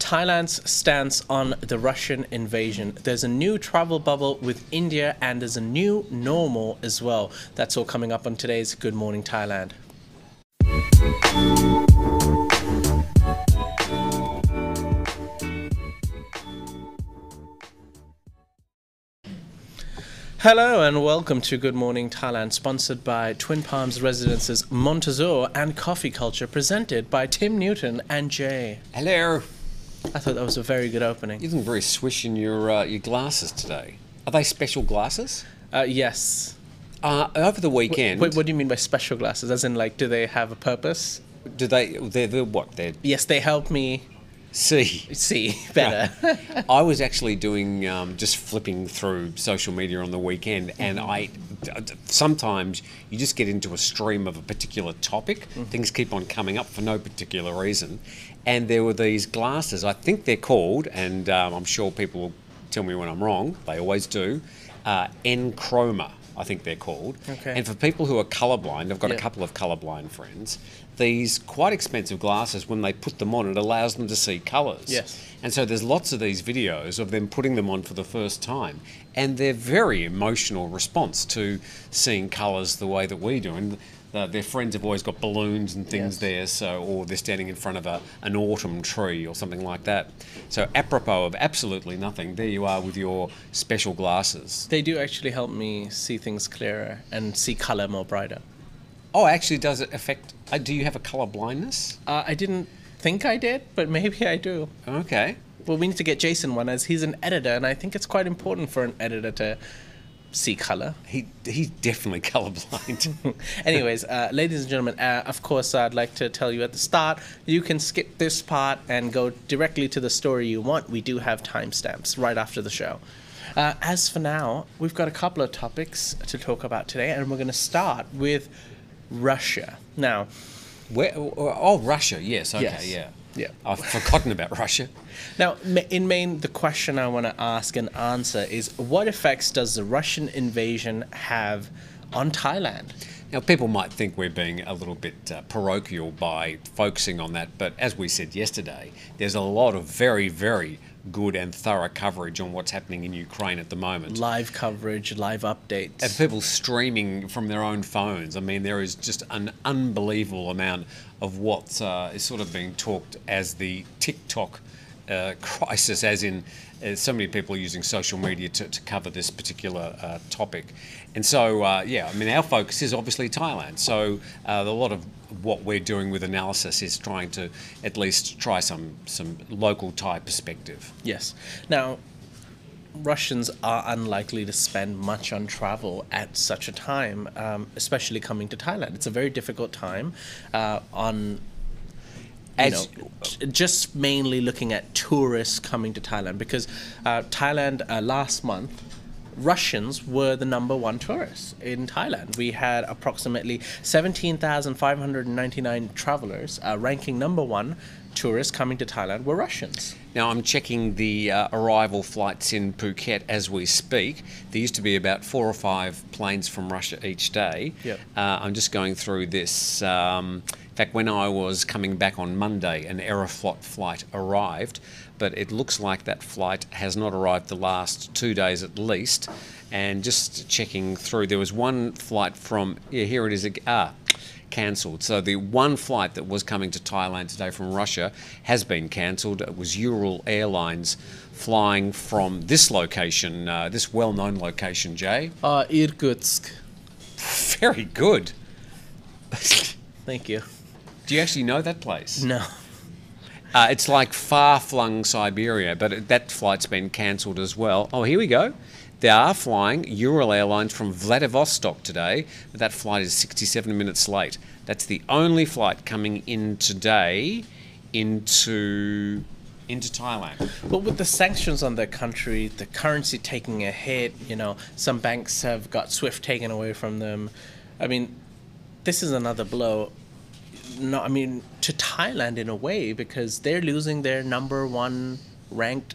Thailand's stance on the Russian invasion. There's a new travel bubble with India, and there's a new normal as well. That's all coming up on today's Good Morning Thailand. Hello and welcome to Good Morning Thailand, sponsored by Twin Palms Residences MontAzure and Coffee Culture, presented by Tim Newton and Jay. Hello. I thought that was a very good opening. You look very swish in your uh, your glasses today. Are they special glasses? Uh, yes. Uh, over the weekend, Wait, what do you mean by special glasses? As in, like, do they have a purpose? do they? They're, they're what? They're Yes, they help me see. see better. I was actually doing um, just flipping through social media on the weekend, and I sometimes you just get into a stream of a particular topic. Things keep on coming up for no particular reason, and there were these glasses. I think they're called, and um, I'm sure people will tell me when I'm wrong. They always do. Uh, EnChroma. I think they're called. Okay. And for people who are colourblind, I've got Yeah. a couple of colourblind friends. These quite expensive glasses, when they put them on, it allows them to see colours. Yes. And so there's lots of these videos of them putting them on for the first time, and they're very emotional response to seeing colours the way that we do. And uh, their friends have always got balloons and things Yes. there, so or they're standing in front of a, an autumn tree or something like that. So apropos of absolutely nothing, there you are with your special glasses. they do actually help me see things clearer and see color more brighter. Oh, actually, does it affect? Uh, do you have a colour blindness? Uh, I didn't think I did, but maybe I do. Okay. Well, we need to get Jason one as he's an editor, and I think it's quite important for an editor to see color. He he's definitely colorblind. Anyways, uh, ladies and gentlemen, uh, of course, I'd like to tell you at the start, you can skip this part and go directly to the story you want. We do have timestamps right after the show. Uh, as for now, we've got a couple of topics to talk about today, and we're going to start with Russia. Now, Where? Oh, Russia. Yes. Okay. Yes. Yeah. Yeah. I've forgotten about Russia. Now, in main, the question I want to ask and answer is what effects does the Russian invasion have on Thailand? Now, people might think we're being a little bit uh, parochial by focusing on that, but as we said yesterday, there's a lot of very, very good and thorough coverage on what's happening in Ukraine at the moment. Live coverage, live updates. and people streaming from their own phones. I mean, there is just an unbelievable amount of what uh, is sort of being talked as the TikTok uh, crisis, as in so many people are using social media to, to cover this particular uh, topic. And so, uh, yeah, I mean, our focus is obviously Thailand. So uh, a lot of what we're doing with analysis is trying to at least try some some local Thai perspective. Yes. Now, Russians are unlikely to spend much on travel at such a time, um, especially coming to Thailand. It's a very difficult time uh, on. You know, just mainly looking at tourists coming to Thailand because uh, Thailand uh, last month, Russians were the number one tourists in Thailand. We had approximately 17,599 travelers, uh, ranking number one tourists coming to Thailand were Russians. Now, I'm checking the uh, arrival flights in Phuket as we speak. There used to be about four or five planes from Russia each day. Yep. Uh, I'm just going through this. Um, in fact, when I was coming back on Monday, an Aeroflot flight arrived, but it looks like that flight has not arrived the last two days at least. And just checking through, there was one flight from, yeah, here it is. Ah, cancelled. So the one flight that was coming to Thailand today from Russia has been cancelled. It was Ural Airlines flying from this location, uh, this well-known location, Jay. Uh, Irkutsk. Very good. Thank you. Do you actually know that place? No. Uh, it's like far-flung Siberia, but it, that flight's been cancelled as well. Oh, here we go. They are flying Ural Airlines from Vladivostok today, but that flight is 67 minutes late. That's the only flight coming in today into into Thailand. But with the sanctions on their country, the currency taking a hit, you know, some banks have got SWIFT taken away from them. I mean, this is another blow. I mean to Thailand in a way because they're losing their number one ranked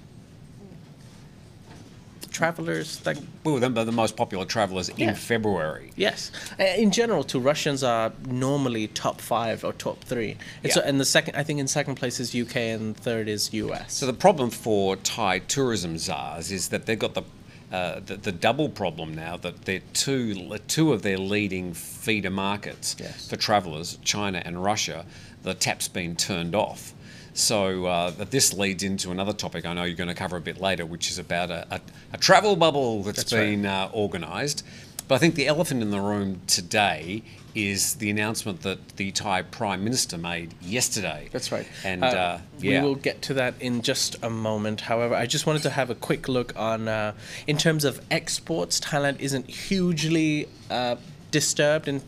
travelers that We were the, the most popular travellers Yeah. in February. Yes, in general, to Russians are normally top five or top three. It's Yeah. and the second, I think, in second place is UK, and third is US. So the problem for Thai tourism czars is that they've got the uh, the, the double problem now that they're two two of their leading feeder markets Yes. for travellers, China and Russia, the tap's been turned off. So uh, this leads into another topic I know you're going to cover a bit later, which is about a, a, a travel bubble that's That's right. been uh, organised. But I think the elephant in the room today is the announcement that the Thai Prime Minister made yesterday. That's right. And Uh, uh, yeah. we will get to that in just a moment. However, I just wanted to have a quick look on, uh, in terms of exports, Thailand isn't hugely uh, disturbed in.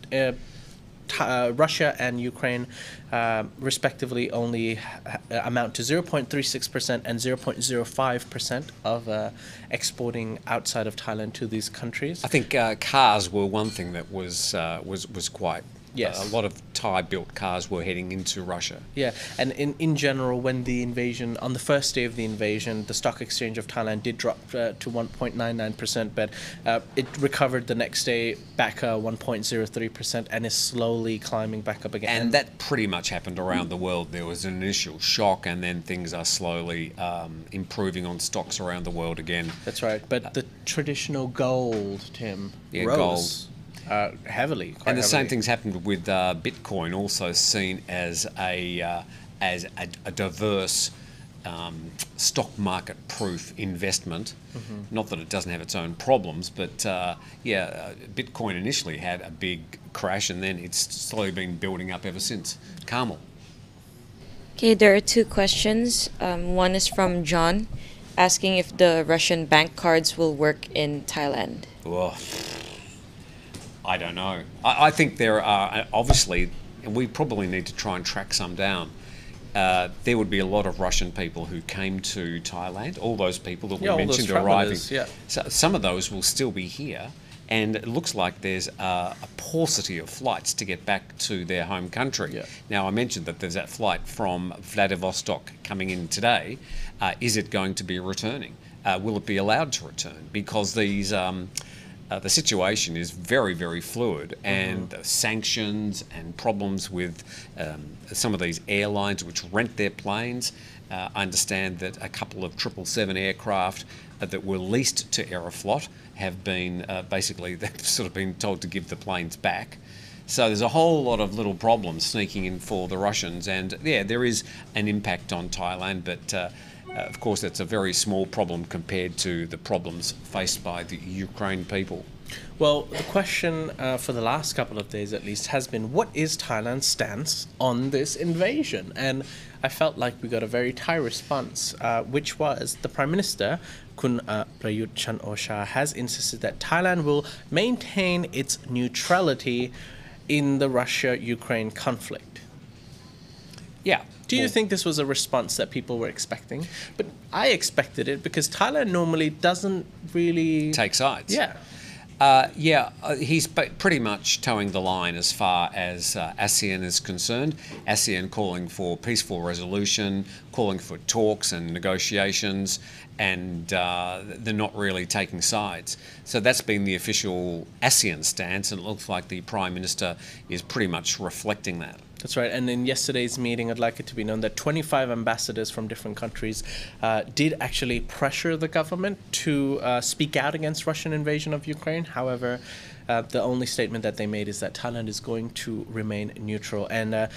Uh, uh, Russia and Ukraine, uh, respectively, only ha- amount to 0.36% and 0.05% of uh, exporting outside of Thailand to these countries. I think uh, cars were one thing that was uh, was was quite. Yes. a lot of Thai-built cars were heading into Russia. Yeah, and in, in general, when the invasion, on the first day of the invasion, the stock exchange of Thailand did drop uh, to 1.99%, but uh, it recovered the next day back uh, 1.03% and is slowly climbing back up again. And that pretty much happened around the world. There was an initial shock, and then things are slowly um, improving on stocks around the world again. That's right, but the traditional gold, Tim, Yeah, rose uh, heavily. quite And the same thing's happened with uh, Bitcoin, also seen as a uh, as a, a diverse um, stock market proof investment. Mm-hmm. Not that it doesn't have its own problems, but uh, yeah, uh, Bitcoin initially had a big crash, and then it's slowly been building up ever since. Carmel. Okay, there are two questions. Um, one is from John, asking if the Russian bank cards will work in Thailand. Well, I don't know. I, I think there are obviously, and we probably need to try and track some down. Uh, there would be a lot of Russian people who came to Thailand. All those people that we Yeah, those mentioned arriving. yeah. So some of those will still be here, and it looks like there's a, a paucity of flights to get back to their home country. Yeah. Now I mentioned that there's that flight from Vladivostok coming in today. Uh, is it going to be returning? Uh, will it be allowed to return? Because these. Um, uh, the situation is very, very fluid, and uh, sanctions and problems with um, some of these airlines which rent their planes. Uh, I understand that a couple of 777 aircraft uh, that were leased to Aeroflot have been uh, basically they've sort of been told to give the planes back. So there's a whole lot of little problems sneaking in for the Russians, and yeah, there is an impact on Thailand, but. Uh, of course, that's a very small problem compared to the problems faced by the Ukraine people. Well, the question uh, for the last couple of days, at least, has been what is Thailand's stance on this invasion? And I felt like we got a very Thai response, uh, which was the Prime Minister, Kun uh, Prayut Chan-o-cha, has insisted that Thailand will maintain its neutrality in the Russia Ukraine conflict. Yeah. Do you think this was a response that people were expecting? But I expected it because Thailand normally doesn't really take sides? Yeah. Uh, yeah, uh, he's pretty much toeing the line as far as uh, ASEAN is concerned. ASEAN calling for peaceful resolution, calling for talks and negotiations, and uh, they're not really taking sides. So that's been the official ASEAN stance, and it looks like the Prime Minister is pretty much reflecting that. That's right. And in yesterday's meeting, I'd like it to be known that 25 ambassadors from different countries uh, did actually pressure the government to uh, speak out against Russian invasion of Ukraine. However, uh, the only statement that they made is that Thailand is going to remain neutral. And uh,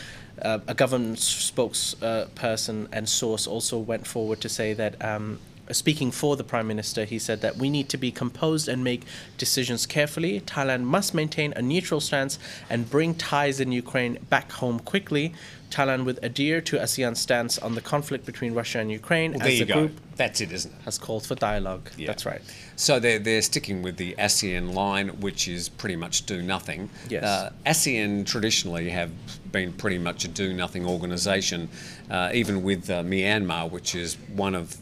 uh, a government spokesperson and source also went forward to say that. Um, Speaking for the Prime Minister, he said that we need to be composed and make decisions carefully. Thailand must maintain a neutral stance and bring Thais in Ukraine back home quickly. Thailand would adhere to ASEAN's stance on the conflict between Russia and Ukraine Well, as you the go. group That's it, isn't it? has called for dialogue. Yeah. That's right. So they're, they're sticking with the ASEAN line, which is pretty much do nothing. Yes. Uh, ASEAN traditionally have been pretty much a do nothing organisation, uh, even with uh, Myanmar, which is one of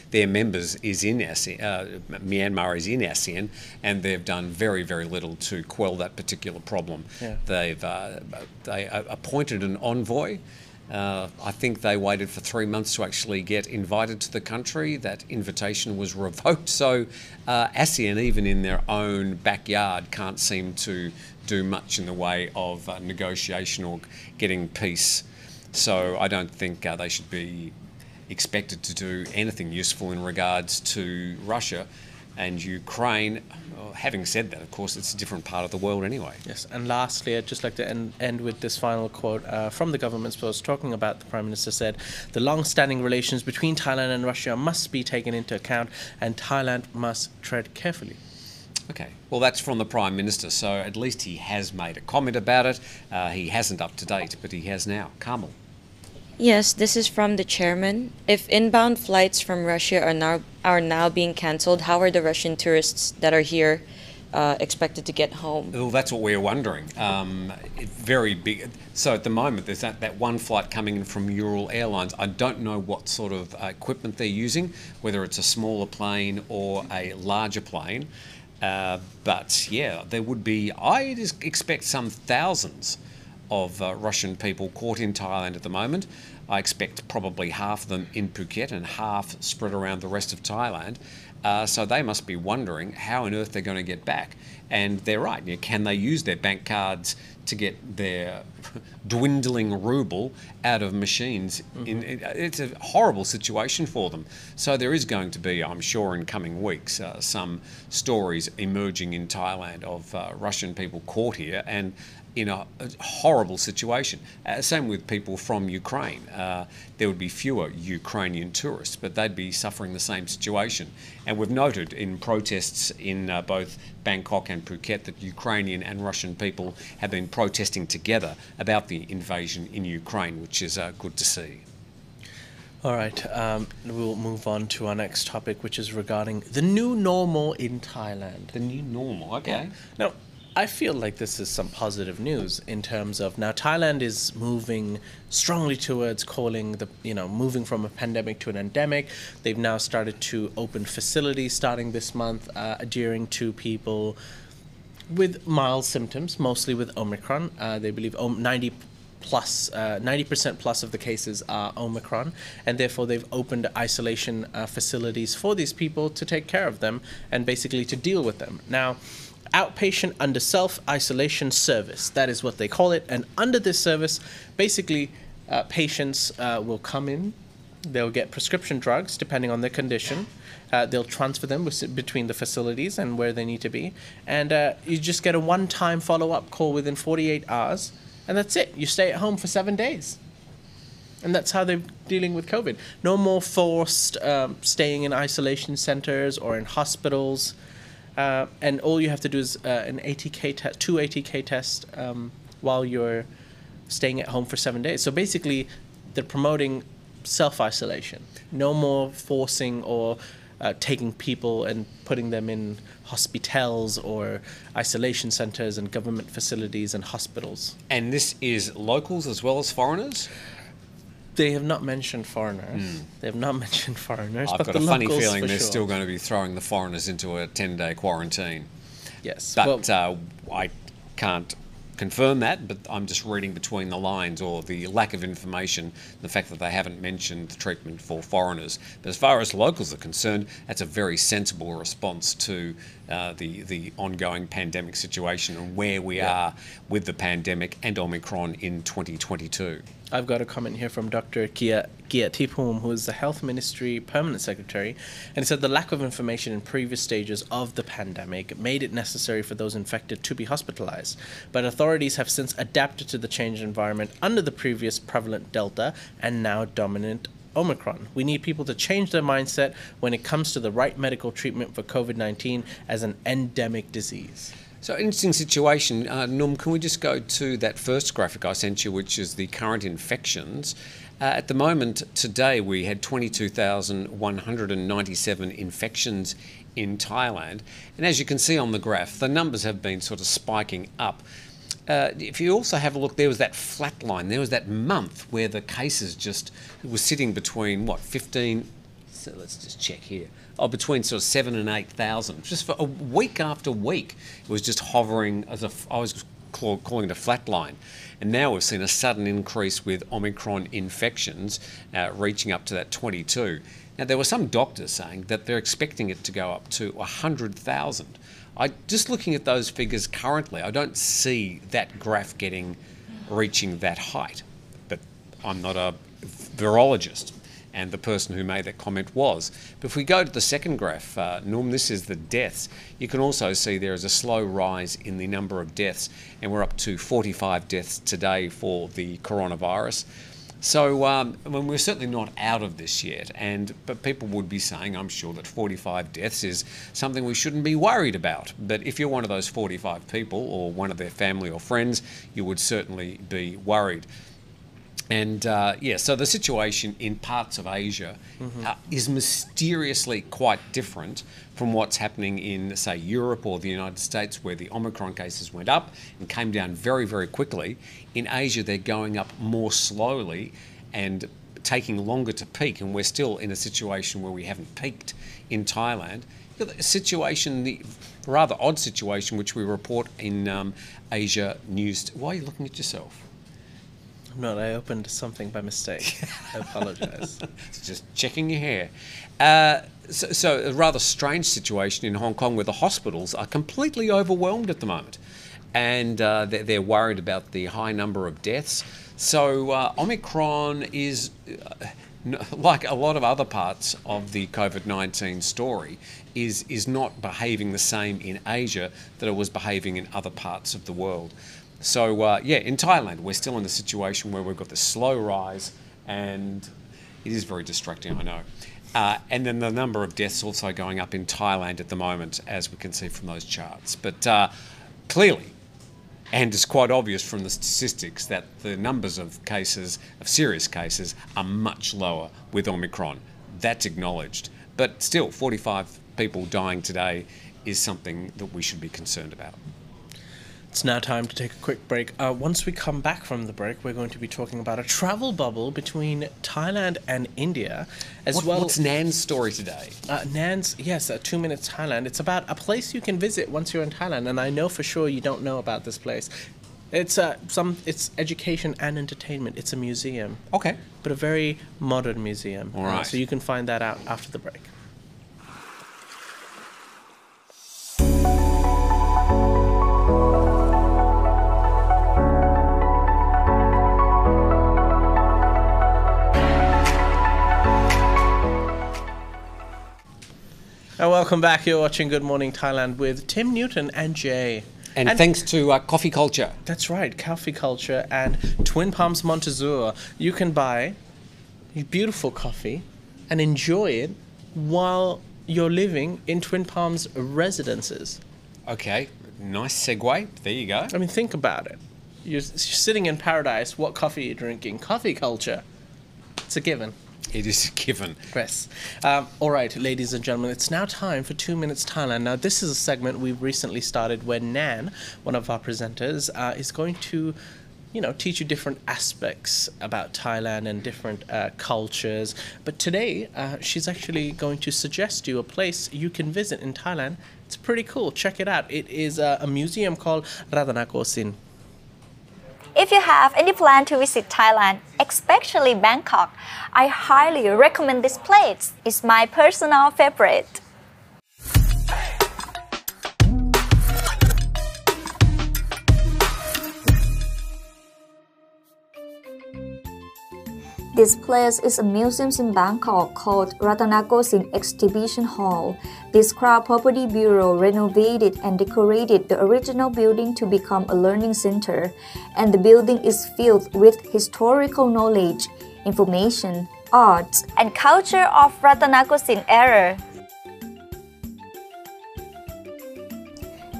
their members is in ASEAN. Uh, Myanmar is in ASEAN, and they've done very, very little to quell that particular problem. Yeah. They've uh, they appointed an envoy. Uh, I think they waited for three months to actually get invited to the country. That invitation was revoked. So uh, ASEAN, even in their own backyard, can't seem to do much in the way of uh, negotiation or getting peace. So I don't think uh, they should be expected to do anything useful in regards to Russia and Ukraine. Having said that, of course, it's a different part of the world anyway. Yes, and lastly, I'd just like to end, end with this final quote uh, from the government post talking about the Prime Minister said, The long standing relations between Thailand and Russia must be taken into account, and Thailand must tread carefully. Okay, well, that's from the Prime Minister, so at least he has made a comment about it. Uh, he hasn't up to date, but he has now. Carmel. Yes, this is from the chairman. If inbound flights from Russia are now are now being cancelled, how are the Russian tourists that are here uh, expected to get home? Well, that's what we're wondering. Um, very big. So at the moment, there's that, that one flight coming in from Ural Airlines. I don't know what sort of uh, equipment they're using, whether it's a smaller plane or a larger plane. Uh, but yeah, there would be. I expect some thousands of uh, Russian people caught in Thailand at the moment. I expect probably half of them in Phuket and half spread around the rest of Thailand. Uh, so they must be wondering how on earth they're going to get back. And they're right. You know, can they use their bank cards to get their dwindling ruble out of machines? Mm-hmm. In, it's a horrible situation for them. So there is going to be, I'm sure, in coming weeks, uh, some stories emerging in Thailand of uh, Russian people caught here and in a, a horrible situation. Uh, same with people from Ukraine. Uh, there would be fewer Ukrainian tourists, but they'd be suffering the same situation. And we've noted in protests in uh, both Bangkok and Phuket that Ukrainian and Russian people have been protesting together about the invasion in Ukraine, which is uh, good to see. All right, um, we'll move on to our next topic, which is regarding the new normal in Thailand. The new normal, okay. Now, I feel like this is some positive news in terms of now Thailand is moving strongly towards calling the you know moving from a pandemic to an endemic. They've now started to open facilities starting this month, uh, adhering to people with mild symptoms, mostly with Omicron. Uh, they believe 90 plus uh, 90% plus of the cases are Omicron, and therefore they've opened isolation uh, facilities for these people to take care of them and basically to deal with them. Now outpatient under self isolation service. That is what they call it. And under this service, basically, uh, patients uh, will come in, they'll get prescription drugs depending on their condition. Uh, they'll transfer them between the facilities and where they need to be. And uh, you just get a one time follow up call within 48 hours, and that's it. You stay at home for seven days. And that's how they're dealing with COVID. No more forced um, staying in isolation centers or in hospitals. Uh, and all you have to do is uh, an ATK test, two ATK tests um, while you're staying at home for seven days. So basically, they're promoting self isolation. No more forcing or uh, taking people and putting them in hospitals or isolation centers and government facilities and hospitals. And this is locals as well as foreigners? They have not mentioned foreigners. Mm. They have not mentioned foreigners. I've but got a funny feeling they're sure. still going to be throwing the foreigners into a 10 day quarantine. Yes. But well, uh, I can't confirm that, but I'm just reading between the lines or the lack of information, the fact that they haven't mentioned the treatment for foreigners. But as far as locals are concerned, that's a very sensible response to uh, the the ongoing pandemic situation and where we yeah. are with the pandemic and Omicron in 2022. I've got a comment here from Dr. Kia, Kiattiphum, who is the Health Ministry Permanent Secretary, and he said the lack of information in previous stages of the pandemic made it necessary for those infected to be hospitalized. But authorities have since adapted to the changed environment under the previous prevalent Delta and now dominant Omicron. We need people to change their mindset when it comes to the right medical treatment for COVID 19 as an endemic disease. So, interesting situation. Uh, can we just go to that first graphic I sent you, which is the current infections? Uh, at the moment, today, we had 22,197 infections in Thailand. And as you can see on the graph, the numbers have been sort of spiking up. Uh, if you also have a look, there was that flat line. There was that month where the cases just was sitting between what 15. So let's just check here oh, between sort of seven and eight thousand, just for a week after week. It was just hovering as if I was calling it a flatline. And now we've seen a sudden increase with Omicron infections uh, reaching up to that 22. Now, there were some doctors saying that they're expecting it to go up to 100,000. I just looking at those figures currently, I don't see that graph getting reaching that height. But I'm not a virologist, and the person who made that comment was. But if we go to the second graph, uh, Norm, this is the deaths. You can also see there is a slow rise in the number of deaths, and we're up to 45 deaths today for the coronavirus. So um, I mean, we're certainly not out of this yet, and but people would be saying, I'm sure, that 45 deaths is something we shouldn't be worried about. But if you're one of those 45 people, or one of their family or friends, you would certainly be worried. And uh, yeah, so the situation in parts of Asia Mm-hmm. uh, is mysteriously quite different from what's happening in, say, Europe or the United States, where the Omicron cases went up and came down very, very quickly. In Asia, they're going up more slowly and taking longer to peak, and we're still in a situation where we haven't peaked in Thailand. The situation, the rather odd situation, which we report in um, Asia News. Why are you looking at yourself? No, I opened something by mistake. I apologize. Just checking your hair. Uh, so, so, a rather strange situation in Hong Kong where the hospitals are completely overwhelmed at the moment. And uh, they're, they're worried about the high number of deaths. So, uh, Omicron is, uh, like a lot of other parts of the COVID 19 story, is, is not behaving the same in Asia that it was behaving in other parts of the world. So, uh, yeah, in Thailand, we're still in a situation where we've got the slow rise, and it is very distracting, I know. Uh, and then the number of deaths also going up in Thailand at the moment, as we can see from those charts. But uh, clearly, and it's quite obvious from the statistics that the numbers of cases, of serious cases, are much lower with Omicron. That's acknowledged. But still, 45 people dying today is something that we should be concerned about. It's now time to take a quick break. Uh, once we come back from the break, we're going to be talking about a travel bubble between Thailand and India, as What- well. what's Nan's story today? Uh, Nan's, yes, uh, Two Minutes Thailand. It's about a place you can visit once you're in Thailand, and I know for sure you don't know about this place. It's uh, some, it's education and entertainment. It's a museum, Okay. but a very modern museum. All Uh, so you can find that out after the break. Welcome back. You're watching Good Morning Thailand with Tim Newton and Jay. And, thanks to uh, Coffee Culture. That's right, Coffee Culture and Twin Palms Montezuma. You can buy beautiful coffee and enjoy it while you're living in Twin Palms residences. Okay, nice segue. There you go. I mean, think about it. You're, you're sitting in paradise. What coffee are you drinking? Coffee culture. It's a given. It is a given. Yes. Um, all right, ladies and gentlemen, it's now time for Two Minutes Thailand. Now, this is a segment we've recently started where Nan, one of our presenters, uh, is going to, you know, teach you different aspects about Thailand and different uh, cultures. But today, uh, she's actually going to suggest you a place you can visit in Thailand. It's pretty cool. Check it out. It is uh, a museum called Ratanakosin. If you have any plan to visit Thailand, especially Bangkok, I highly recommend this place. It's my personal favorite. This place is a museum in Bangkok called Ratanakosin Exhibition Hall. This Crown Property Bureau renovated and decorated the original building to become a learning center, and the building is filled with historical knowledge, information, arts, and culture of Ratanakosin era.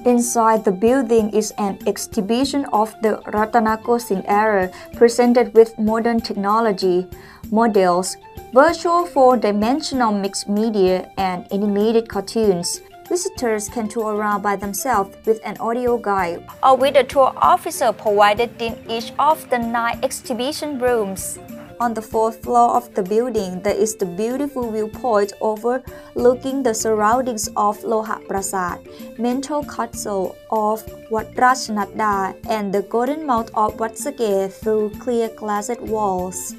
Inside the building is an exhibition of the Ratanakosin era presented with modern technology, models, virtual four-dimensional mixed media, and animated cartoons. Visitors can tour around by themselves with an audio guide or with a tour officer provided in each of the nine exhibition rooms. On the fourth floor of the building, there is the beautiful viewpoint overlooking the surroundings of Loha Prasad, mental castle of Wat Rajnada, and the Golden Mount of Wat Saket through clear glassed walls.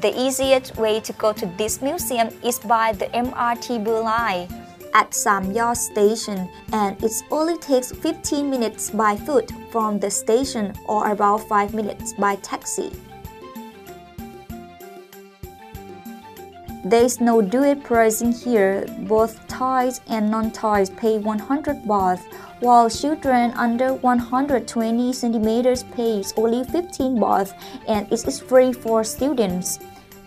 The easiest way to go to this museum is by the MRT Blue Line at Sam Yot Station and it only takes 15 minutes by foot from the station or about 5 minutes by taxi. There is no dual pricing here, both Thais and non-Thais pay 100 baht, while children under 120 centimeters pays only 15 baht and it is free for students,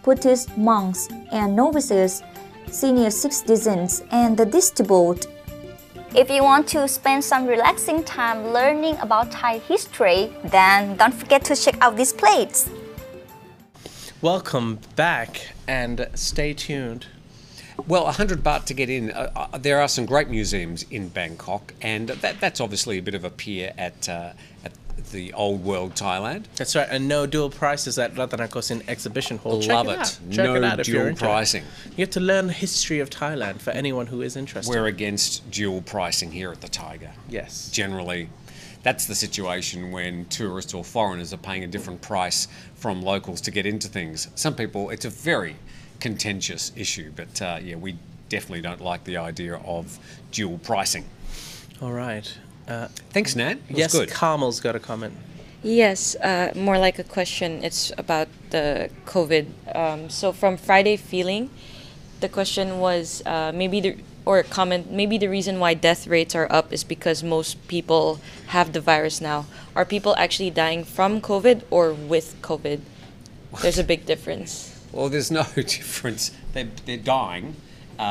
Buddhist monks, and novices senior citizens, and the disabled. If you want to spend some relaxing time learning about Thai history, then don't forget to check out these place. Welcome back and stay tuned. Well, 100 baht to get in. Uh, uh, there are some great museums in Bangkok, and that, that's obviously a bit of a peer at, uh, at the old world Thailand. That's right, and no dual prices at Ratanakosin Exhibition Hall. Love Check it, it. No it dual pricing. You get to learn the history of Thailand for anyone who is interested. We're against dual pricing here at the Tiger. yes. Generally, that's the situation when tourists or foreigners are paying a different price from locals to get into things. Some people, it's a very contentious issue, but uh, yeah, we definitely don't like the idea of dual pricing. All right. Uh, Thanks, Nan. It yes, good. Carmel's got a comment. Yes, uh, more like a question. It's about the COVID. Um, so from Friday Feeling, the question was uh, maybe the or a comment maybe the reason why death rates are up is because most people have the virus now. Are people actually dying from COVID or with COVID? There's a big difference. Well, there's no difference. They're, they're dying. Uh,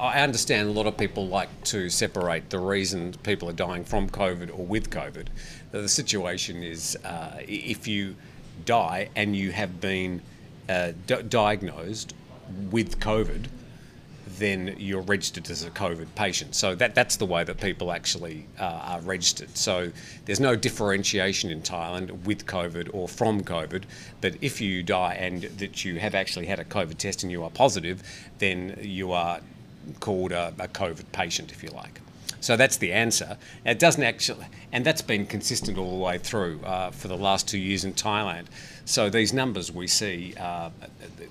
I understand a lot of people like to separate the reason people are dying from COVID or with COVID. Uh, The situation is uh, if you die and you have been uh, diagnosed with COVID, then you're registered as a COVID patient. So that, that's the way that people actually uh, are registered. So there's no differentiation in Thailand with COVID or from COVID. But if you die and that you have actually had a COVID test and you are positive, then you are called a, a COVID patient, if you like. So that's the answer. It doesn't actually, and that's been consistent all the way through uh, for the last two years in Thailand. So these numbers we see, uh,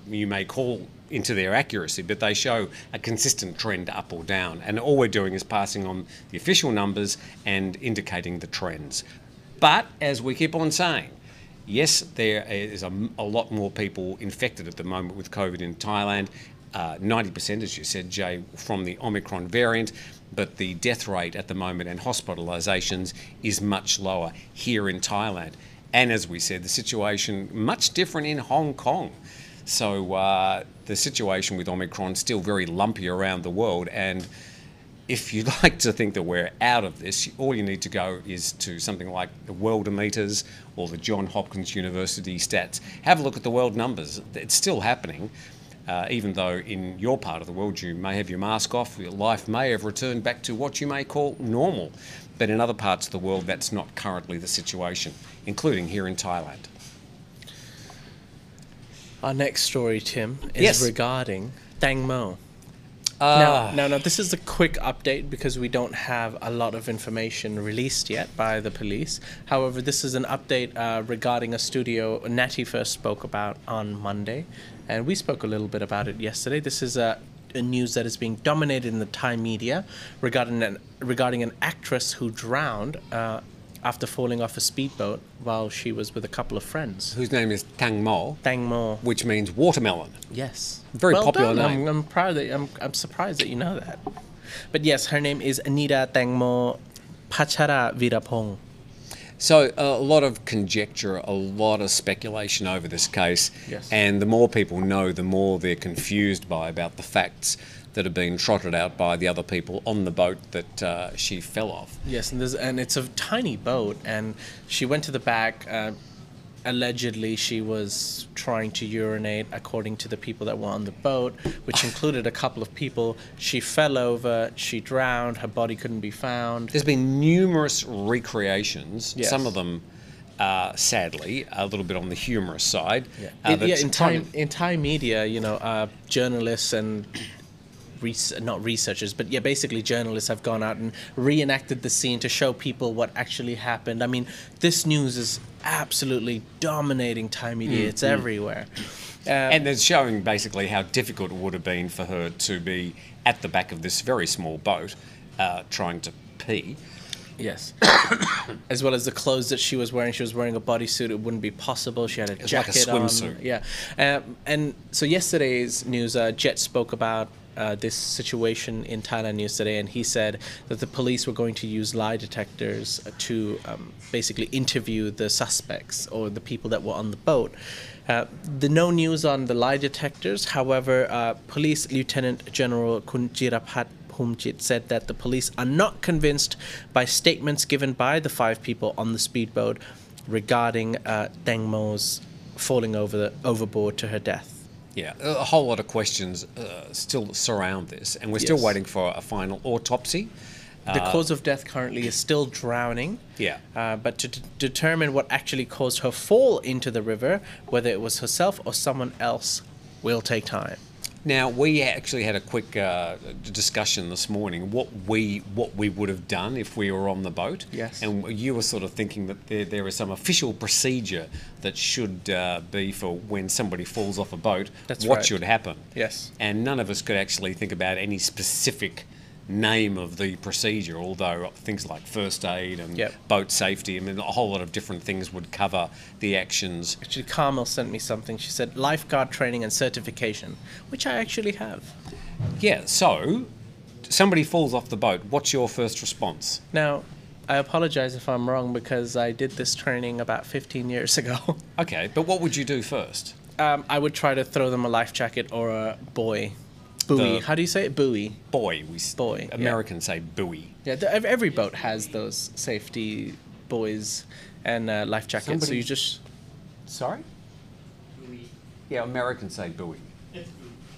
you may call into their accuracy, but they show a consistent trend up or down. And all we're doing is passing on the official numbers and indicating the trends. But as we keep on saying, yes, there is a, a lot more people infected at the moment with COVID in Thailand. Uh, 90%, as you said, Jay, from the Omicron variant, but the death rate at the moment and hospitalisations is much lower here in Thailand. And as we said, the situation much different in Hong Kong. So uh, the situation with Omicron still very lumpy around the world. And if you'd like to think that we're out of this, all you need to go is to something like the Worldometers or the John Hopkins University stats. Have a look at the world numbers. It's still happening. Uh, even though in your part of the world you may have your mask off, your life may have returned back to what you may call normal. But in other parts of the world, that's not currently the situation, including here in Thailand. Our next story, Tim, is Yes. regarding Dang Mo. Ah. Now, now, now, this is a quick update because we don't have a lot of information released yet by the police. However, this is an update uh, regarding a studio Natty first spoke about on Monday, and we spoke a little bit about it yesterday. This is a news that is being dominated in the Thai media regarding an regarding an actress who drowned uh, after falling off a speedboat while she was with a couple of friends. whose name is Tang Mo, Dang Mo. which means watermelon. Yes. Very well popular done. name. I'm, I'm proud that I'm, I'm surprised that you know that. But yes, her name is Anita Tangmo Patcharaveerapong. So a lot of conjecture, a lot of speculation over this case, Yes. and the more people know, the more they're confused by about the facts that have been trotted out by the other people on the boat that uh, she fell off. Yes, and there's and it's a tiny boat, and she went to the back. Uh, allegedly, she was trying to urinate, according to the people that were on the boat, which included a couple of people. She fell over, she drowned, her body couldn't be found. There's been numerous recreations, Yes. some of them uh, sadly, a little bit on the humorous side. Yeah, uh, in, yeah in, Thai, in Thai media, you know, uh, journalists and res- not researchers, but yeah, basically journalists have gone out and reenacted the scene to show people what actually happened. I mean, this news is absolutely dominating Thai media. It's everywhere. Uh, And it's showing basically how difficult it would have been for her to be at the back of this very small boat uh, trying to pee. Yes. as well as the clothes that she was wearing. She was wearing a bodysuit. It wouldn't be possible. She had a was like a jacket on. swimsuit. Yeah. Um, and so yesterday's news, uh, Jet spoke about uh, this situation in Thailand yesterday, and he said that the police were going to use lie detectors to um, basically interview the suspects or the people that were on the boat. Uh, the no news on the lie detectors. However, uh, Police Lieutenant General Kun Jirapat Humjit said that the police are not convinced by statements given by the five people on the speedboat regarding uh, Dengmo's falling over the, overboard to her death. Yeah, a whole lot of questions uh, still surround this, and we're still waiting for a final autopsy. The cause of death currently is still drowning. Yeah. Uh, but to d- determine what actually caused her fall into the river, whether it was herself or someone else, will take time. Now we actually had a quick uh, discussion this morning. What we what we would have done if we were on the boat. Yes. And you were sort of thinking that there, there is some official procedure that should uh, be for when somebody falls off a boat. That's what right. should happen. Yes. And none of us could actually think about any specific name of the procedure, although things like first aid and Yep. boat safety, I mean, a whole lot of different things would cover the actions. Actually, Carmel sent me something. She said lifeguard training and certification, which I actually have. Yeah, so somebody falls off the boat. What's your first response? Now, I apologize if I'm wrong because I did this training about 15 years ago. Okay, but what would you do first? um, I would try to throw them a life jacket or a buoy. Buoy. The- How do you say it? Buoy. Boy, we s- Buoy, yeah. Americans say buoy. Yeah, the, every boat has those safety buoys and uh, life jackets. So you just. Sorry? Yeah, Americans say buoy.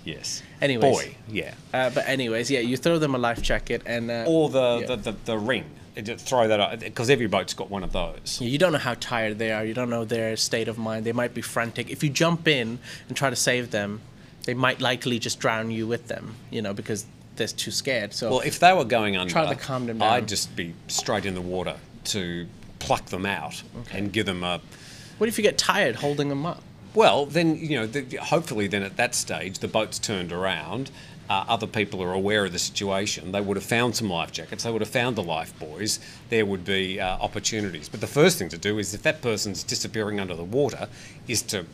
Yes. Anyways. Boy, yeah. Uh, but anyways, yeah, you throw them a life jacket and. Uh, Or the, yeah. the, the, the ring. Just throw that out because every boat's got one of those. You don't know how tired they are. You don't know their state of mind. They might be frantic. If you jump in and try to save them, they might likely just drown you with them. You know, because they're too scared. So Well, if they were going under, Try to calm them down. I'd just be straight in the water to pluck them out and give them a. what if you get tired holding them up? Well, then you know, the, hopefully, then at that stage, the boat's turned around. Uh, other people are aware of the situation. They would have found some life jackets. They would have found the life buoys. There would be uh, opportunities. But the first thing to do is, if that person's disappearing under the water, is to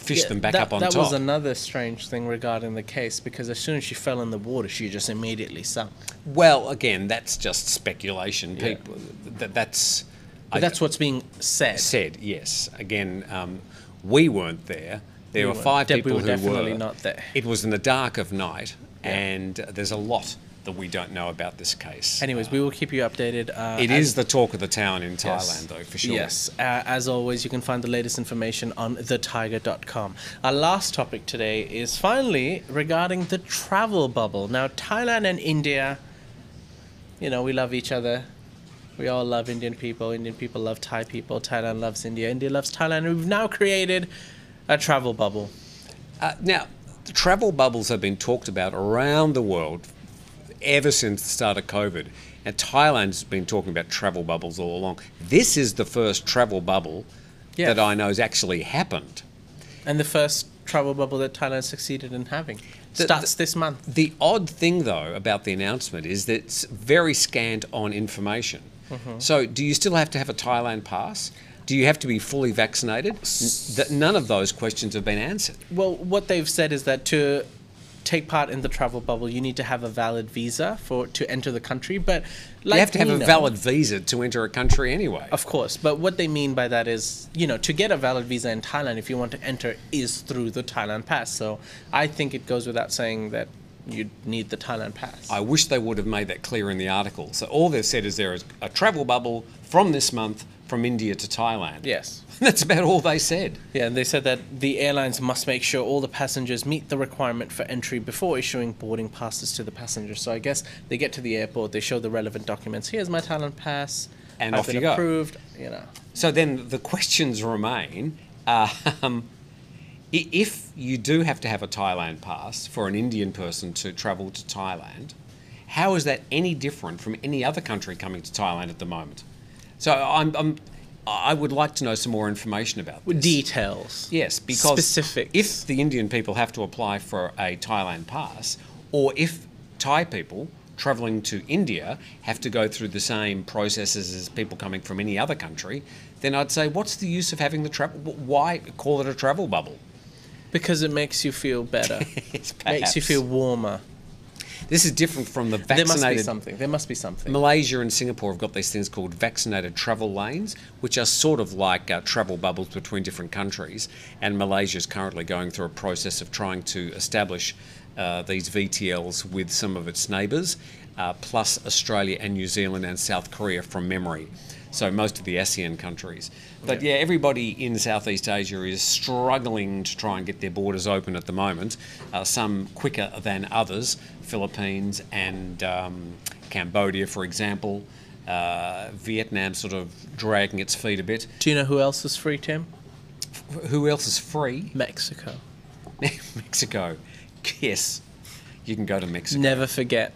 fish Yeah, them back that, up on that top. was another strange thing regarding the case because as soon as she fell in the water, she just immediately sunk. well, again, that's just speculation. Yeah. People, that, that's. I- that's what's being said. said. Yes. Again, um, we weren't there. There We were five Deb, we people were who definitely were. not there. It was in the dark of night, Yeah. and there's a lot that we don't know about this case. Anyways, we will keep you updated. Uh, It is the talk of the town in Yes. Thailand, though, for sure. Yes. Uh, as always, you can find the latest information on thetiger.com. Our last topic today is finally regarding the travel bubble. Now, Thailand and India, you know, we love each other. We all love Indian people. Indian people love Thai people. Thailand loves India. India loves Thailand. We've now created a travel bubble. Uh, now, the travel bubbles have been talked about around the world ever since the start of COVID. And Thailand's been talking about travel bubbles all along. This is the first travel bubble Yeah. that I know has actually happened. And the first travel bubble that Thailand succeeded in having The- starts this month. The odd thing, though, about the announcement is that it's very scant on information. Mm-hmm. So, do you still have to have a Thailand pass? Do you have to be fully vaccinated? N- that none of those questions have been answered. Well, what they've said is that to take part in the travel bubble, you need to have a valid visa for to enter the country. But like you have to have a valid visa to enter a country anyway. Of course, but what they mean by that is, you know, to get a valid visa in Thailand, if you want to enter, is through the Thailand pass. So I think it goes without saying that you need the Thailand pass. I wish they would have made that clear in the article. So all they've said is there is a travel bubble from this month from India to Thailand. yes. That's about all they said. Yeah, and they said that the airlines must make sure all the passengers meet the requirement for entry before issuing boarding passes to the passengers. So I guess they get to the airport, they show the relevant documents. Here's my Thailand pass. And I've off you go. approved. You know. So then the questions remain. Um, if you do have to have a Thailand pass for an Indian person to travel to Thailand, how is that any different from any other country coming to Thailand at the moment? So I'm, I'm I would like to know some more information about this. Details. Yes, because Specifics. if the Indian people have to apply for a Thailand pass, or if Thai people travelling to India have to go through the same processes as people coming from any other country, then I'd say, what's the use of having the travel? Why call it a travel bubble? Because it makes you feel better. It's makes you feel warmer. This is different from the vaccinated. There must be something. There must be something. Malaysia and Singapore have got these things called vaccinated travel lanes, which are sort of like uh, travel bubbles between different countries. And Malaysia is currently going through a process of trying to establish uh, these VTLs with some of its neighbours, uh, plus Australia and New Zealand and South Korea from memory. So most of the ASEAN countries. But yeah, everybody in Southeast Asia is struggling to try and get their borders open at the moment. Uh, some quicker than others. Philippines and um, Cambodia, for example. Uh, Vietnam sort of dragging its feet a bit. Do you know who else is free, Tim? Who else is free? Mexico. Mexico. Yes, you can go to Mexico. Never forget.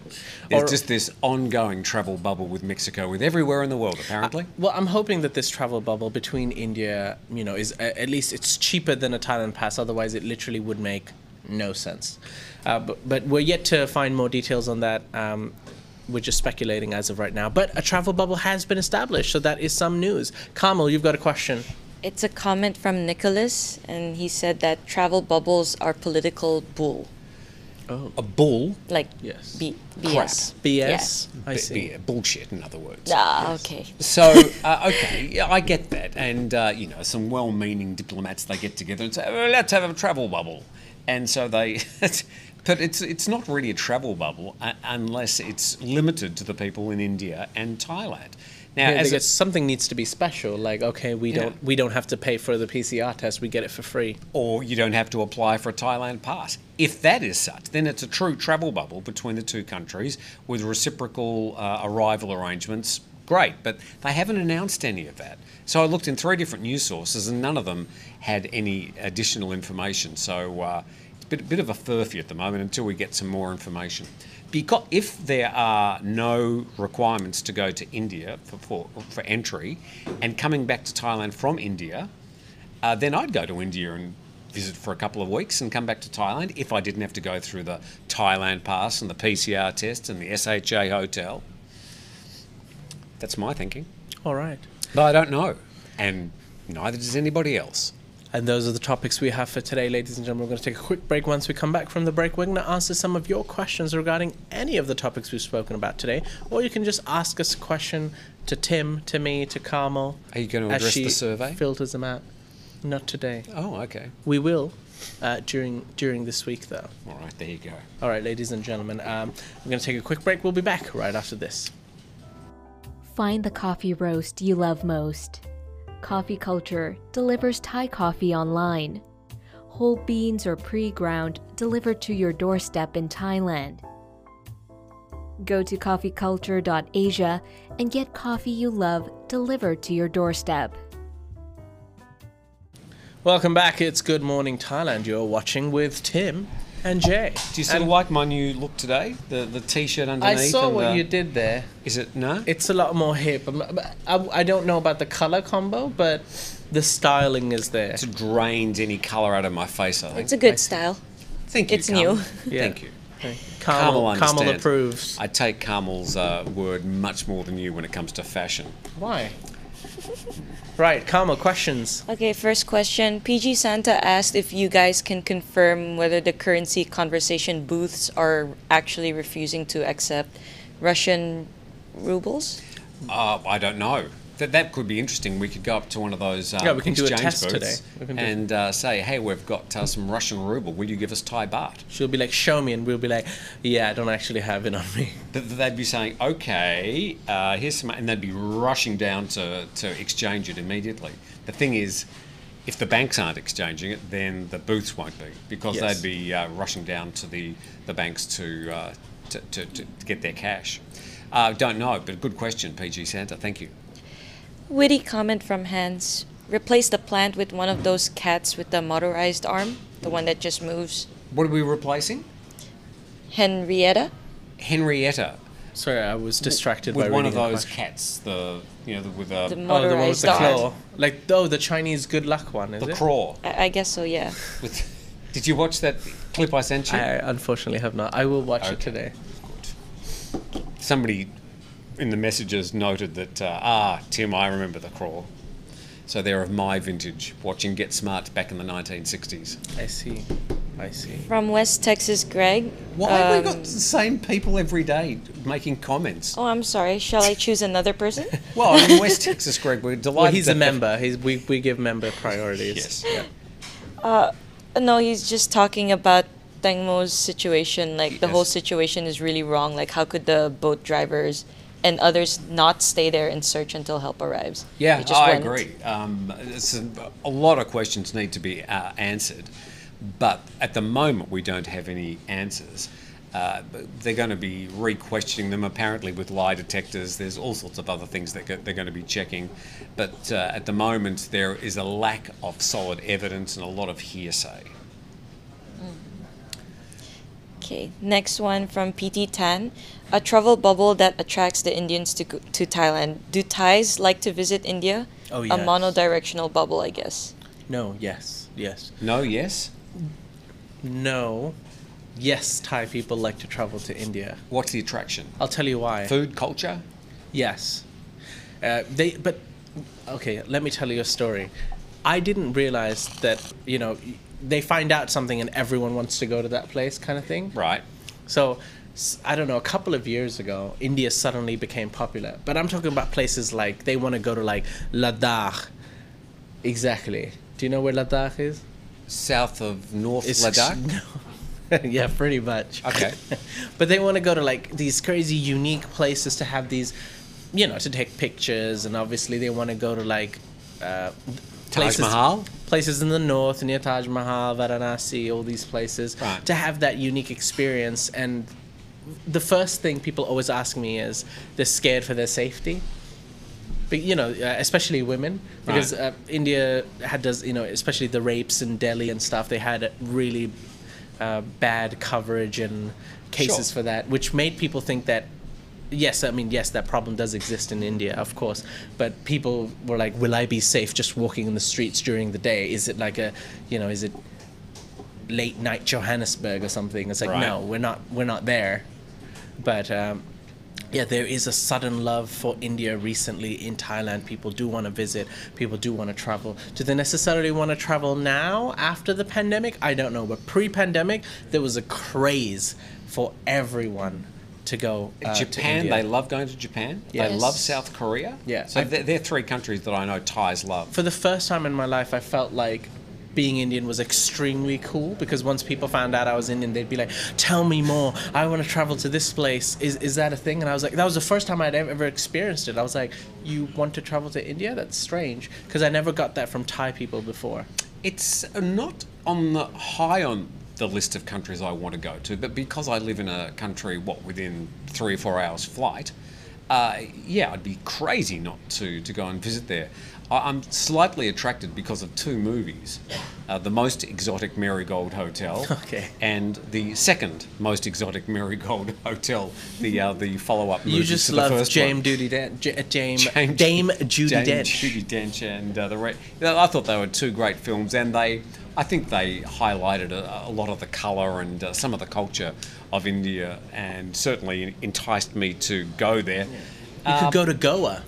There's Or- just this ongoing travel bubble with Mexico, with everywhere in the world, apparently. Well, I'm hoping that this travel bubble between India, you know, is uh, at least it's cheaper than a Thailand pass. Otherwise, it literally would make no sense. Uh, but, but we're yet to find more details on that. Um, we're just speculating as of right now. But a travel bubble has been established, so that is some news. Carmel, you've got a question. It's a comment from Nicholas, and he said that travel bubbles are political bull. A bull. Like Yes. B- Crap. BS. BS. I b- see. b- bullshit, in other words. Yeah. Ah, okay. So, uh, okay, yeah, I get that. And, uh, you know, some well meaning diplomats, they get together and say, well, let's have a travel bubble. And so they. but it's, it's not really a travel bubble uh, unless it's limited to the people in India and Thailand. Now, Yeah, as a, something needs to be special. Like, okay, we Yeah. don't we don't have to pay for the PCR test. We get it for free. or you don't have to apply for a Thailand pass. If that is such, then it's a true travel bubble between the two countries with reciprocal uh, arrival arrangements. Great, but they haven't announced any of that. So I looked in three different news sources, and none of them had any additional information. So uh, it's a bit, bit of a furphy at the moment until we get some more information. Because if there are no requirements to go to India for, for, for entry, and coming back to Thailand from India, uh, then I'd go to India and visit for a couple of weeks and come back to Thailand if I didn't have to go through the Thailand pass and the PCR test and the SHA hotel. That's my thinking. All right. But I don't know. And neither does anybody else. And those are the topics we have for today, ladies and gentlemen. We're going to take a quick break. Once we come back from the break, we're going to answer some of your questions regarding any of the topics we've spoken about today. Or you can just ask us a question to Tim, to me, to Carmel. Are you going to as address she the survey? Filters them out. Not today. Oh, okay. We will uh, during during this week, though. All right, there you go. All right, ladies and gentlemen. Um, we're going to take a quick break. We'll be back right after this. Find the coffee roast you love most. Coffee Culture delivers Thai coffee online. Whole beans or pre ground delivered to your doorstep in Thailand. Go to coffeeculture.asia and get coffee you love delivered to your doorstep. Welcome back. It's Good Morning Thailand. You're watching with Tim and Jay. Do you still of like my new look today? The the t-shirt underneath. I saw and what the- you did there. Is it no? It's a lot more hip. I'm- I, I don't know about the color combo, but the styling is there. It's drained any colour out of my face. I think. It's a good style. Thank you. it's Carmel. new. Yeah. Thank you. Carmel, Carmel Carmel approves. I take Carmel's uh, word much more than you when it comes to fashion. Why? Right, Carmel, questions. Okay, first question. PG Santa asked if you guys can confirm whether the currency conversation booths are actually refusing to accept Russian rubles. Uh, I don't know. That that could be interesting. We could go up to one of those um, Yeah, we can do a exchange test booths today. And uh, say, "Hey, we've got uh, some Russian ruble. Will you give us Thai baht?" She'll be like, show me, and we'll be like, yeah, I don't actually have it on me. Th- They'd be saying, "Okay, uh, here's some," and they'd be rushing down to to exchange it immediately. The thing is. If the banks aren't exchanging it, then the booths won't be because Yes. they'd be uh, rushing down to the, the banks to, uh, to, to, to, to get their cash. Uh, don't know, but good question, PG Santa. Thank you. Witty comment from Hans. Replace the plant with one of those cats with the motorized arm, the one that just moves. What are we replacing? Henrietta. Henrietta Sorry, I was distracted with by one of those cats. The you know the, with a The Oh, the one with motorized the arm. claw. Like, oh, the Chinese good luck one, is the it? craw. I, I guess so. Yeah. With, did you watch that clip I sent you? I unfortunately have not. I will watch it today. Good. Somebody in the messages noted that uh, ah Tim, I remember the crawl. So they're of my vintage, watching Get Smart back in the 1960s. I see. I see. From West Texas, Greg. Why have we um, got the same people every day making comments? Oh, I'm sorry. Shall I choose another person? Well, in West Texas, Greg, we're delighted. Well, he's a member. He's we, we give member priorities. Yes. Yeah. no, he's just talking about Tangmo's situation. Like the whole situation is really wrong. Like how could the boat drivers and others not stay there and search until help arrives? Yeah, I went. agree. Um, a, a lot of questions need to be uh, answered, but at the moment we don't have any answers. Uh, they're going to be re-questioning them apparently with lie detectors. There's all sorts of other things that go- they're going to be checking, but uh, at the moment there is a lack of solid evidence and a lot of hearsay. Okay, next one from PT Tan. A travel bubble that attracts the Indians to go- to Thailand. Do Thais like to visit India? Oh, yeah. A yes. monodirectional bubble, I guess. No. Yes. Yes. No, yes. No. Yes. Thai people like to travel to India. What's the attraction? I'll tell you why. Food, culture. Yes. Uh, they but okay, let me tell you a story. I didn't realize that, you know, they find out something and everyone wants to go to that place kind of thing. Right. So I don't know, a couple of years ago, India suddenly became popular. But I'm talking about places like they want to go to like Ladakh. Exactly. Do you know where Ladakh is? South of North It's- Ladakh. No. yeah, pretty much. Okay. but they want to go to like these crazy unique places to have these, you know, to take pictures, and obviously they want to go to like uh, Taj Mahal. places in the north near Taj Mahal, Varanasi, all these places Right. to have that unique experience. And the first thing people always ask me is they're scared for their safety. But, you know, uh, especially women, because Right. uh, India had does you know, especially the rapes in Delhi and stuff. They had really uh, bad coverage and cases Sure. for that, which made people think that. Yes, I mean yes, that problem does exist in India, of course. But people were like, "Will I be safe just walking in the streets during the day? Is it like a, you know, is it late night Johannesburg or something?" It's like, Right. no, we're not, we're not there. But um, yeah, there is a sudden love for India recently in Thailand. People do want to visit. People do want to travel. Do they necessarily want to travel now after the pandemic? I don't know. But pre-pandemic, there was a craze for everyone to go uh, Japan, India. they love going to Japan. They love South Korea. Yeah. So they're, they're three countries that I know Thais love. for the first time in my life, I felt like being Indian was extremely cool because once people found out I was Indian, they'd be like, "Tell me more. I want to travel to this place. Is is that a thing?" And I was like, "That was the first time I'd ever, ever experienced it." I was like, "You want to travel to India? That's strange because I never got that from Thai people before." It's not on the high on the list of countries I want to go to, but because I live in a country, what, within three or four hours flight, uh, yeah, I'd be crazy not to, to go and visit there. I, I'm slightly attracted because of two movies uh, The Most Exotic Marigold Hotel Okay. and the second most exotic Marigold Hotel, the, uh, the follow up movie You just to love one. Judi Dench, J- Dame, Jane- Dame Judi Dame Dench. Judi Dench and uh, the re- I thought they were two great films, and they, I think they highlighted a, a lot of the colour and uh, some of the culture of India, and certainly enticed me to go there. You could go to Goa.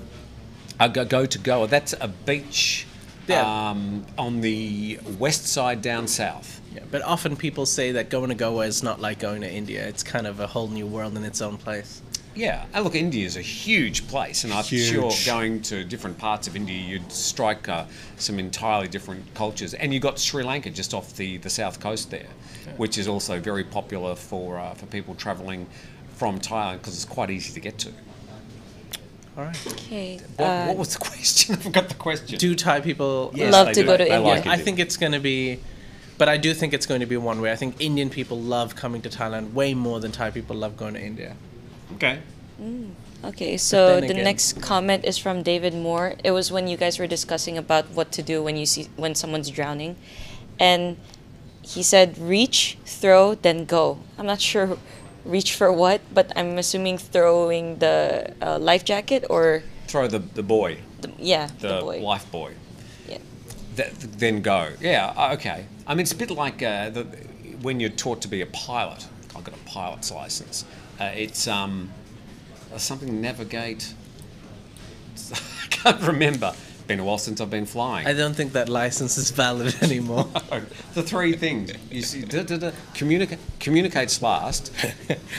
I go, go to Goa. That's a beach Yeah. um, on the west side down south. Yeah, but often people say that going to Goa is not like going to India. It's kind of a whole new world in its own place. Yeah, and look, India is a huge place, and I'm sure going to different parts of India, you'd strike uh, some entirely different cultures. And you've got Sri Lanka just off the, the south coast there, which is also very popular for uh, for people travelling from Thailand because it's quite easy to get to. All right. Okay. What, uh, what was the question? I forgot the question. Do Thai people Yes, Love to do. go to They India. like it. I think it's going to be, but I do think it's going to be one way. I think Indian people love coming to Thailand way more than Thai people love going to India. Okay. Okay, so the again- next comment is from David Moore. It was when you guys were discussing about what to do when you see when someone's drowning, and he said reach, throw, then go. I'm not sure reach for what, but I'm assuming throwing the uh, life jacket or Throw the, the boy, the, yeah the, the, boy. life boy. Yeah. Th- then go. Yeah, uh, okay. I mean, it's a bit like uh, the, when you're taught to be a pilot. I've got a pilot's license. Uh, it's um, something navigate. I can't remember. Been a while since I've been flying. I don't think that license is valid anymore. the three things you see, da, da, da, communicate communicates last.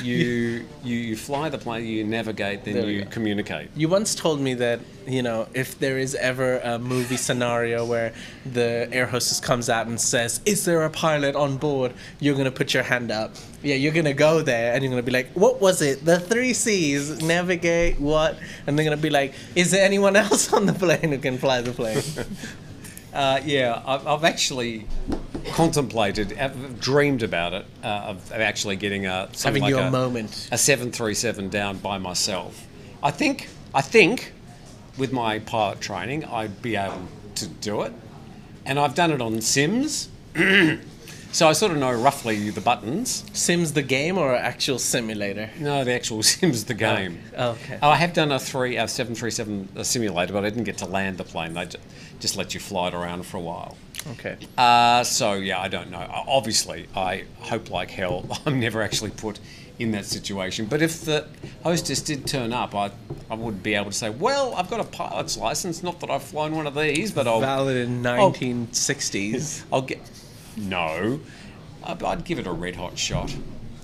You, you you fly the plane, you navigate, then There you communicate. You once told me that, you know, if there is ever a movie scenario where the air hostess comes out and says, Is there a pilot on board? You're going to put your hand up. Yeah, you're going to go there and you're going to be like, What was it? The three C's navigate, what? And they're going to be like, Is there anyone else on the plane who can fly the plane? Uh, yeah, I've, I've actually contemplated, I've dreamed about it, uh, of, of actually getting a Having like your a, moment. a seven three seven down by myself. I think I think with my pilot training, I'd be able to do it, and I've done it on Sims. So I sort of know roughly the buttons. Sims the game or actual simulator? No, the actual Sims the game. Oh, okay. Oh, I have done a three, a seven three seven simulator, but I didn't get to land the plane. They ju- just let you fly it around for a while. Okay. Uh, so yeah, I don't know. Obviously, I hope like hell I'm never actually put in that situation. But if the hostess did turn up, I I would be able to say, well, I've got a pilot's license. Not that I've flown one of these, but I'll Valid in 1960s. I'll get. No, I'd I'd give it a red hot shot.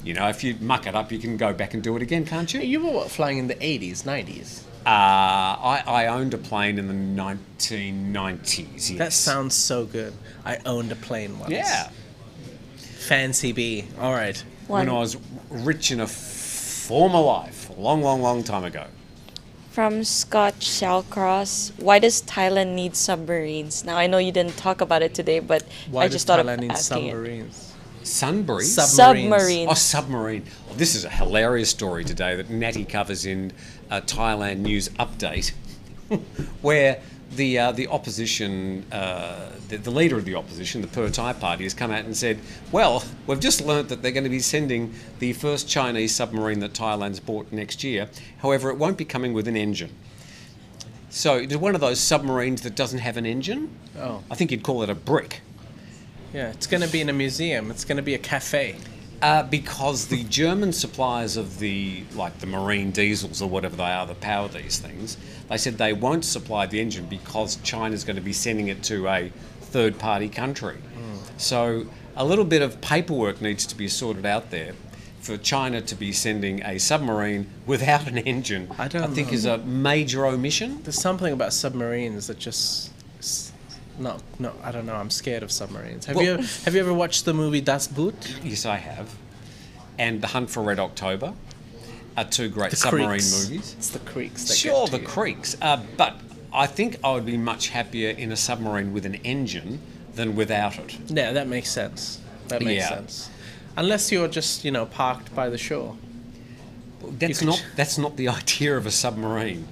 You know, if you muck it up, you can go back and do it again, can't you? You were what, flying in the 80s, 90s? Uh, I, I owned a plane in the 1990s. Yes. That sounds so good. I owned a plane once. Yeah. Fancy bee. All right. When I was rich in a former life, a long, long, long time ago. from Scott Shallcross. Why does Thailand need submarines? Now I know you didn't talk about it today, but Why I just thought Thailand of need asking it. submarines? Sunbury. Sub- Submarines. Oh, submarine. Well, this is a hilarious story today that Natty covers in uh, Thailand News Update, where the uh, the opposition, uh, the, the leader of the opposition, the Pheu Thai Party, has come out and said, "Well, we've just learnt that they're going to be sending the first Chinese submarine that Thailand's bought next year. However, it won't be coming with an engine." So it's one of those submarines that doesn't have an engine. Oh. I think you'd call it a brick. Yeah, it's going to be in a museum. It's going to be a cafe. Uh, because the German suppliers of the like the marine diesels or whatever they are that power these things, they said they won't supply the engine because China's going to be sending it to a third party country. So a little bit of paperwork needs to be sorted out there for China to be sending a submarine without an engine. I don't think know. is a major omission. There's something about submarines that just. No, no, I don't know. I'm scared of submarines. Have Well- you have you ever watched the movie Das Boot? Yes, I have. And The Hunt for Red October are two great The submarine creaks. movies. It's the creaks. That Sure, the you. creaks. Uh, but I think I would be much happier in a submarine with an engine than without it. Yeah, that makes sense. That makes Yeah. sense. Unless you're just you know parked by the shore. That's not that's not the idea of a submarine.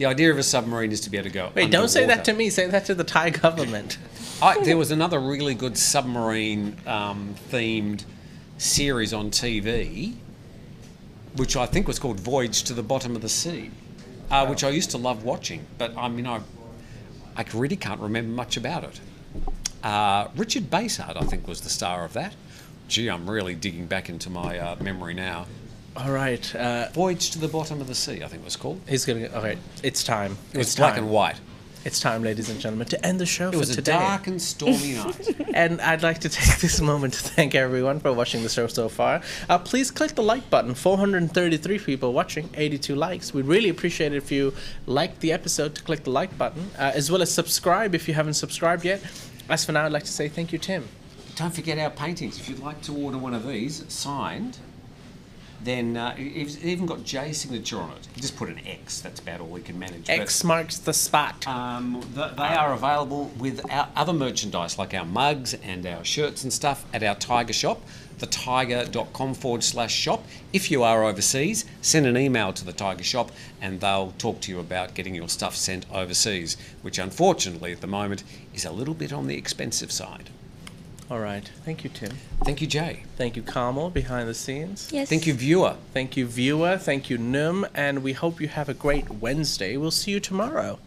The idea of a submarine is to be able to go. Wait, don't say that to me. Say that to the Thai government. I, there was another really good submarine um, themed series on TV, which I think was called Voyage to the Bottom of the Sea, uh, which I used to love watching. But I mean, I, I really can't remember much about it. Uh, Richard Basehart, I think, was the star of that. Gee, I'm really digging back into my uh, memory now. All right. Uh, Voyage to the Bottom of the Sea, I think it was called. he's gonna. All right. It's time. It was it's black time. and white. It's time, ladies and gentlemen, to end the show It for was a today. dark and stormy night. And I'd like to take this moment to thank everyone for watching the show so far. Uh, please click the like button. 433 people watching, 82 likes. We'd really appreciate it if you liked the episode to click the like button, uh, as well as subscribe if you haven't subscribed yet. As for now, I'd like to say thank you, Tim. Don't forget our paintings. If you'd like to order one of these signed, then uh, it's even got J signature on it. You just put an X. That's about all we can manage. But- X marks the spot. um, th- they are available with our other merchandise like our mugs and our shirts and stuff at our Thaiger shop, thethaiger.com forward slash shop. If you are overseas, send an email to the Thaiger shop and they'll talk to you about getting your stuff sent overseas, which unfortunately at the moment is a little bit on the expensive side. All right. Thank you, Tim. Thank you, Jay. Thank you, Carmel, behind the scenes. Yes. Thank you, viewer. Thank you, viewer. Thank you, Num. And we hope you have a great Wednesday. We'll see you tomorrow.